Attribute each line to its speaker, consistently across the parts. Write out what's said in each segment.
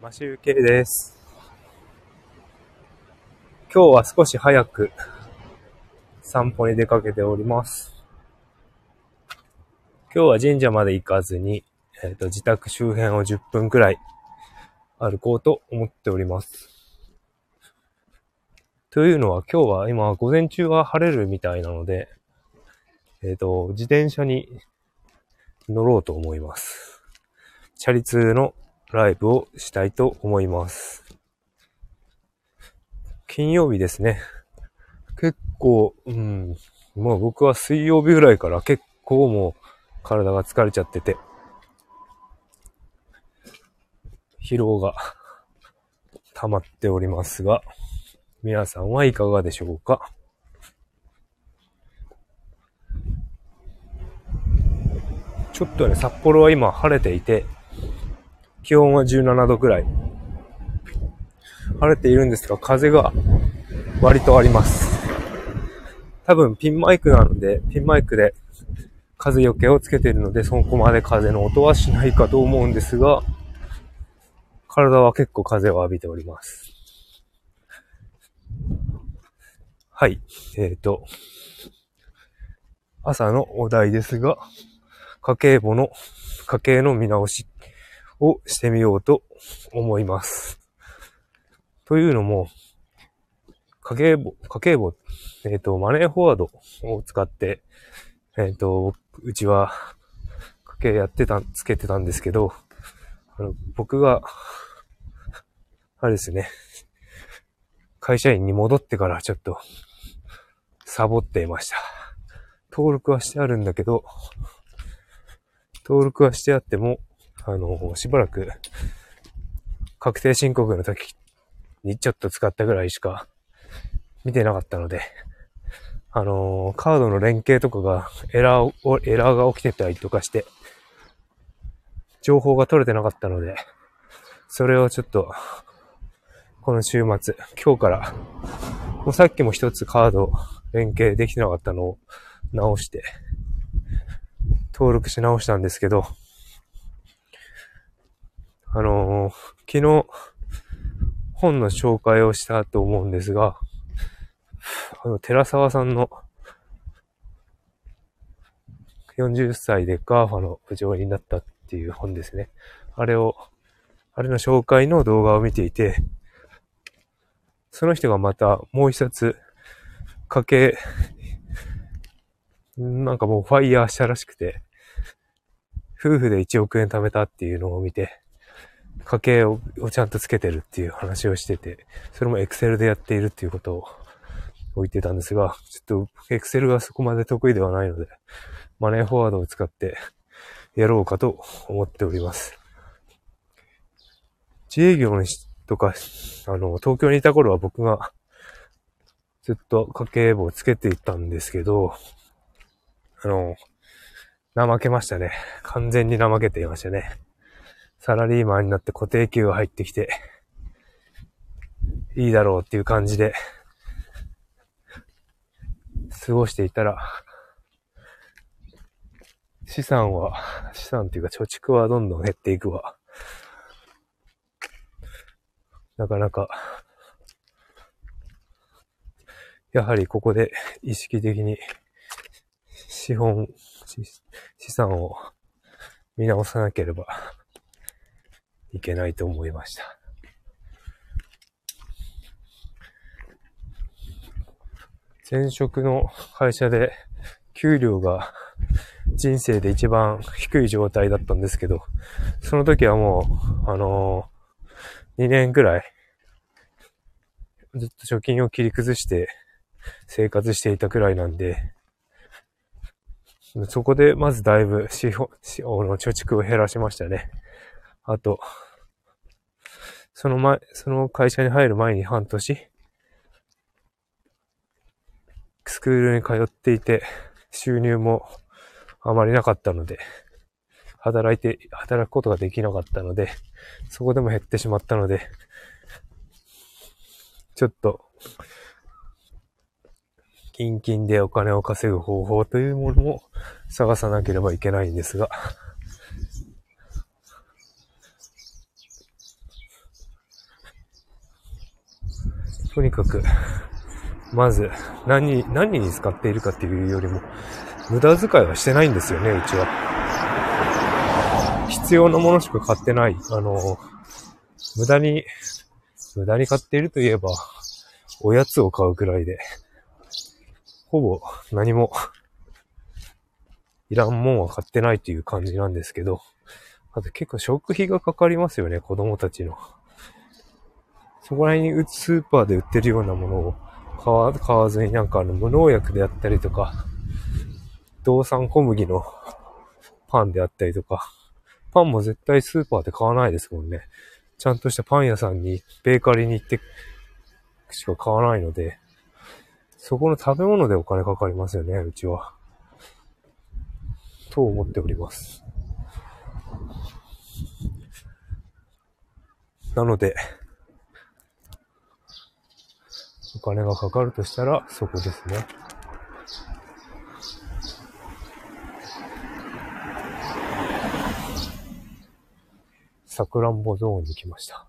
Speaker 1: マシュウケです。今日は少し早く散歩に出かけております。今日は神社まで行かずに、えっ、と、自宅周辺を10分くらい歩こうと思っております。というのは今日は今午前中は晴れるみたいなので、えっ、と、自転車に乗ろうと思います。チャリ通のライブをしたいと思います。金曜日ですね。結構、うん、まあ僕は水曜日ぐらいから結構もう体が疲れちゃってて、疲労が溜まっておりますが、皆さんはいかがでしょうか？ちょっとね、札幌は今晴れていて、気温は17度くらい。晴れているんですが、風が割とあります。多分ピンマイクなので、ピンマイクで風よけをつけているので、そこまで風の音はしないかと思うんですが、体は結構風を浴びております。はい。えっ、と、朝のお題ですが、家計簿の、家計の見直しをしてみようと思います。というのも、家計簿、家計簿、えっ、と、マネーフォワードを使って、えっ、と、うちは家計やってた、つけてたんですけど、あの、僕が、あれですね、会社員に戻ってからちょっと、サボっていました。登録はしてあるんだけど、登録はしてあっても、あの、しばらく、確定申告の時にちょっと使ったぐらいしか見てなかったので、あの、カードの連携とかがエラーを、エラーが起きてたりとかして、情報が取れてなかったので、それをちょっと、この週末、今日から、もうさっきも一つカード連携できてなかったのを直して、登録し直したんですけど、あの昨日、本の紹介をしたと思うんですが、あの、寺沢さんの、40歳で GAFA の部長になったっていう本ですね。あれを、あれの紹介の動画を見ていて、その人がまたもう一冊、家計、なんかもう FIRE したらしくて、夫婦で1億円貯めたっていうのを見て、家計をちゃんとつけてるっていう話をしてて、それも Excel でやっているっていうことを言ってたんですが、ちょっと Excel がそこまで得意ではないので、マネーフォワードを使ってやろうかと思っております。自営業の人とか、あの、東京にいた頃は僕がずっと家計簿をつけていったんですけど、あの、怠けましたね。完全に怠けていましたね。サラリーマンになって固定給が入ってきて、いいだろうっていう感じで、過ごしていたら、資産は、資産っていうか貯蓄はどんどん減っていくわ。なかなか、やはりここで意識的に資本、資資産を見直さなければいけないと思いました。前職の会社で給料が人生で一番低い状態だったんですけど、その時はもう、あのー、2年くらいずっと貯金を切り崩して生活していたくらいなんで、そこでまずだいぶ資本、資本の貯蓄を減らしましたね。あと、その前、その会社に入る前に半年、スクールに通っていて、収入もあまりなかったので、働いて、働くことができなかったので、そこでも減ってしまったので、ちょっと、近々でお金を稼ぐ方法というものも探さなければいけないんですが、とにかく、まず、何、何に使っているかっていうよりも、無駄遣いはしてないんですよね、うちは。必要なものしか買ってない。あの、無駄に、無駄に買っているといえば、おやつを買うくらいで、ほぼ何も、いらんもんは買ってないっていう感じなんですけど、あと結構食費がかかりますよね、子供たちの。そこら辺にスーパーで売ってるようなものを買わ買わずになんかあの無農薬であったりとか、動産小麦の パンであったりとか、パンも絶対スーパーで買わないですもんね。ちゃんとしたパン屋さんに、ベーカリーに行ってしか買わないので、そこの食べ物でお金かかりますよね、うちは。と思っております。なので、お金がかかるとしたらそこですね。さくらんぼゾーンに来ました。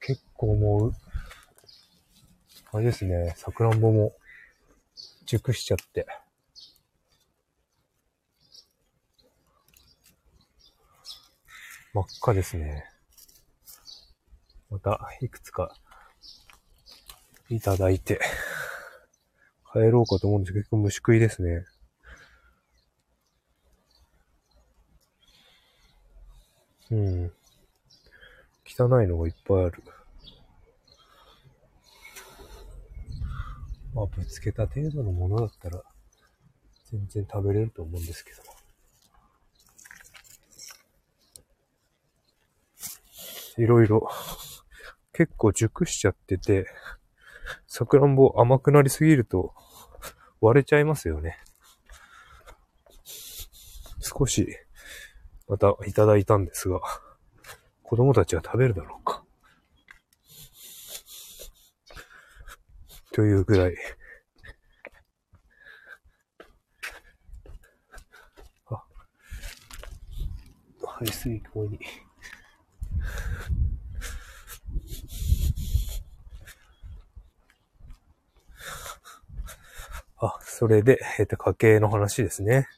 Speaker 1: 結構もう、あれですね、さくらんぼも熟しちゃって。真っ赤ですね。また、いくつか、いただいて、帰ろうかと思うんですけど、結構虫食いですね。うん。汚いのがいっぱいある。まあ、ぶつけた程度のものだったら、全然食べれると思うんですけど。いろいろ、結構熟しちゃってて、さくらんぼ甘くなりすぎると割れちゃいますよね。少しまたいただいたんですが、子供たちは食べるだろうか。というぐらい。あ、排水口に。あ、それで、えっ、と、家計の話ですね。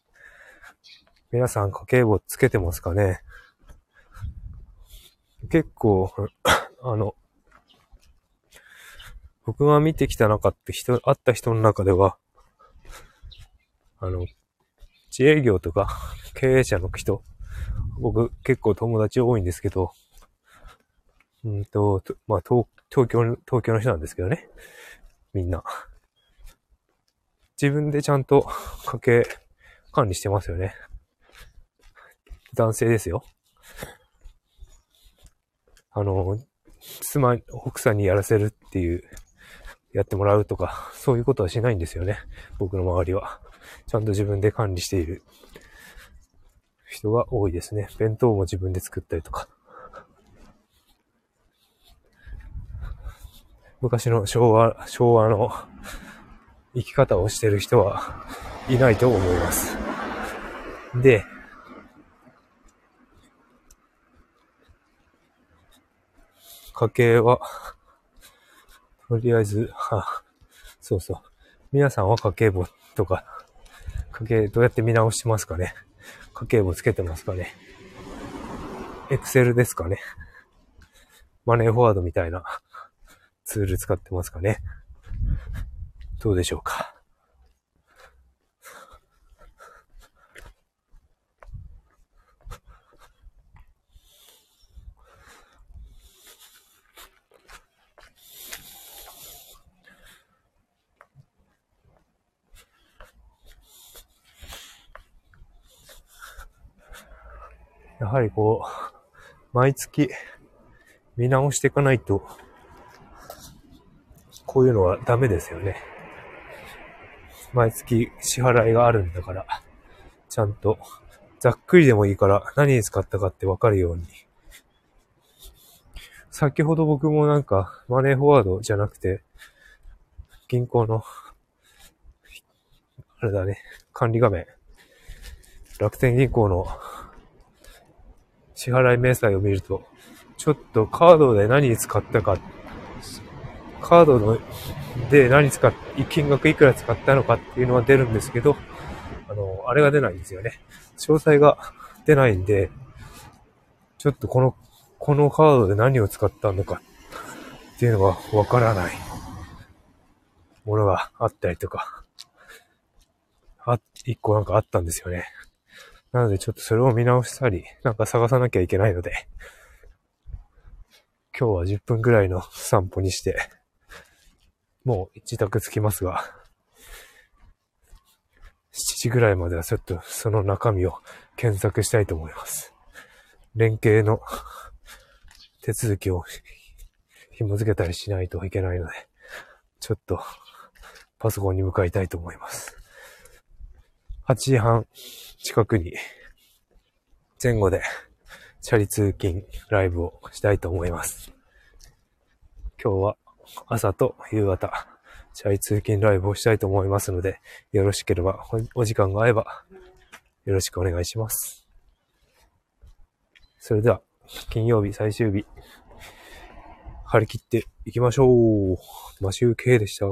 Speaker 1: 皆さん家計簿つけてますかね？結構、あの、僕が見てきた中って人、会った人の中では、あの、自営業とか経営者の人、僕結構友達多いんですけど、うんと、まあ東、東京、東京の人なんですけどね。みんな。自分でちゃんと 家計管理してますよね。男性ですよ。あの、妻、奥さんにやらせるっていう、やってもらうとか、そういうことはしないんですよね。僕の周りは。ちゃんと自分で管理している人が多いですね。弁当も自分で作ったりとか。昔の昭和、昭和の生き方をしてる人はいないと思います。で、家計は、とりあえず、はそうそう。皆さんは家計簿とか、家計どうやって見直してますかね？家計簿つけてますかね？エクセルですかね？マネーフォワードみたいなツール使ってますかね？どうでしょうか？やはりこう、毎月見直していかないと、こういうのはダメですよね。毎月支払いがあるんだから、ちゃんと、ざっくりでもいいから何に使ったかってわかるように。先ほど僕もなんか、マネーフォワードじゃなくて、銀行の、あれだね、管理画面。楽天銀行の支払い明細を見ると、ちょっとカードで何に使ったか、カードので何使っ、金額いくら使ったのかっていうのは出るんですけど、あの、あれが出ないんですよね。詳細が出ないんで、ちょっとこの、このカードで何を使ったのかっていうのがわからないものがあったりとか、あ、一個なんかあったんですよね。なのでちょっとそれを見直したり、なんか探さなきゃいけないので、今日は10分ぐらいの散歩にして、もう自宅着きますが、7時ぐらいまではちょっとその中身を検索したいと思います。連携の手続きを紐付けたりしないといけないので、ちょっとパソコンに向かいたいと思います。8時半近くに前後でチャリ通勤ライブをしたいと思います。今日は朝と夕方、チャイ通勤ライブをしたいと思いますので、よろしければお時間が合えばよろしくお願いします。それでは、金曜日最終日、張り切っていきましょう。マシュー K でした。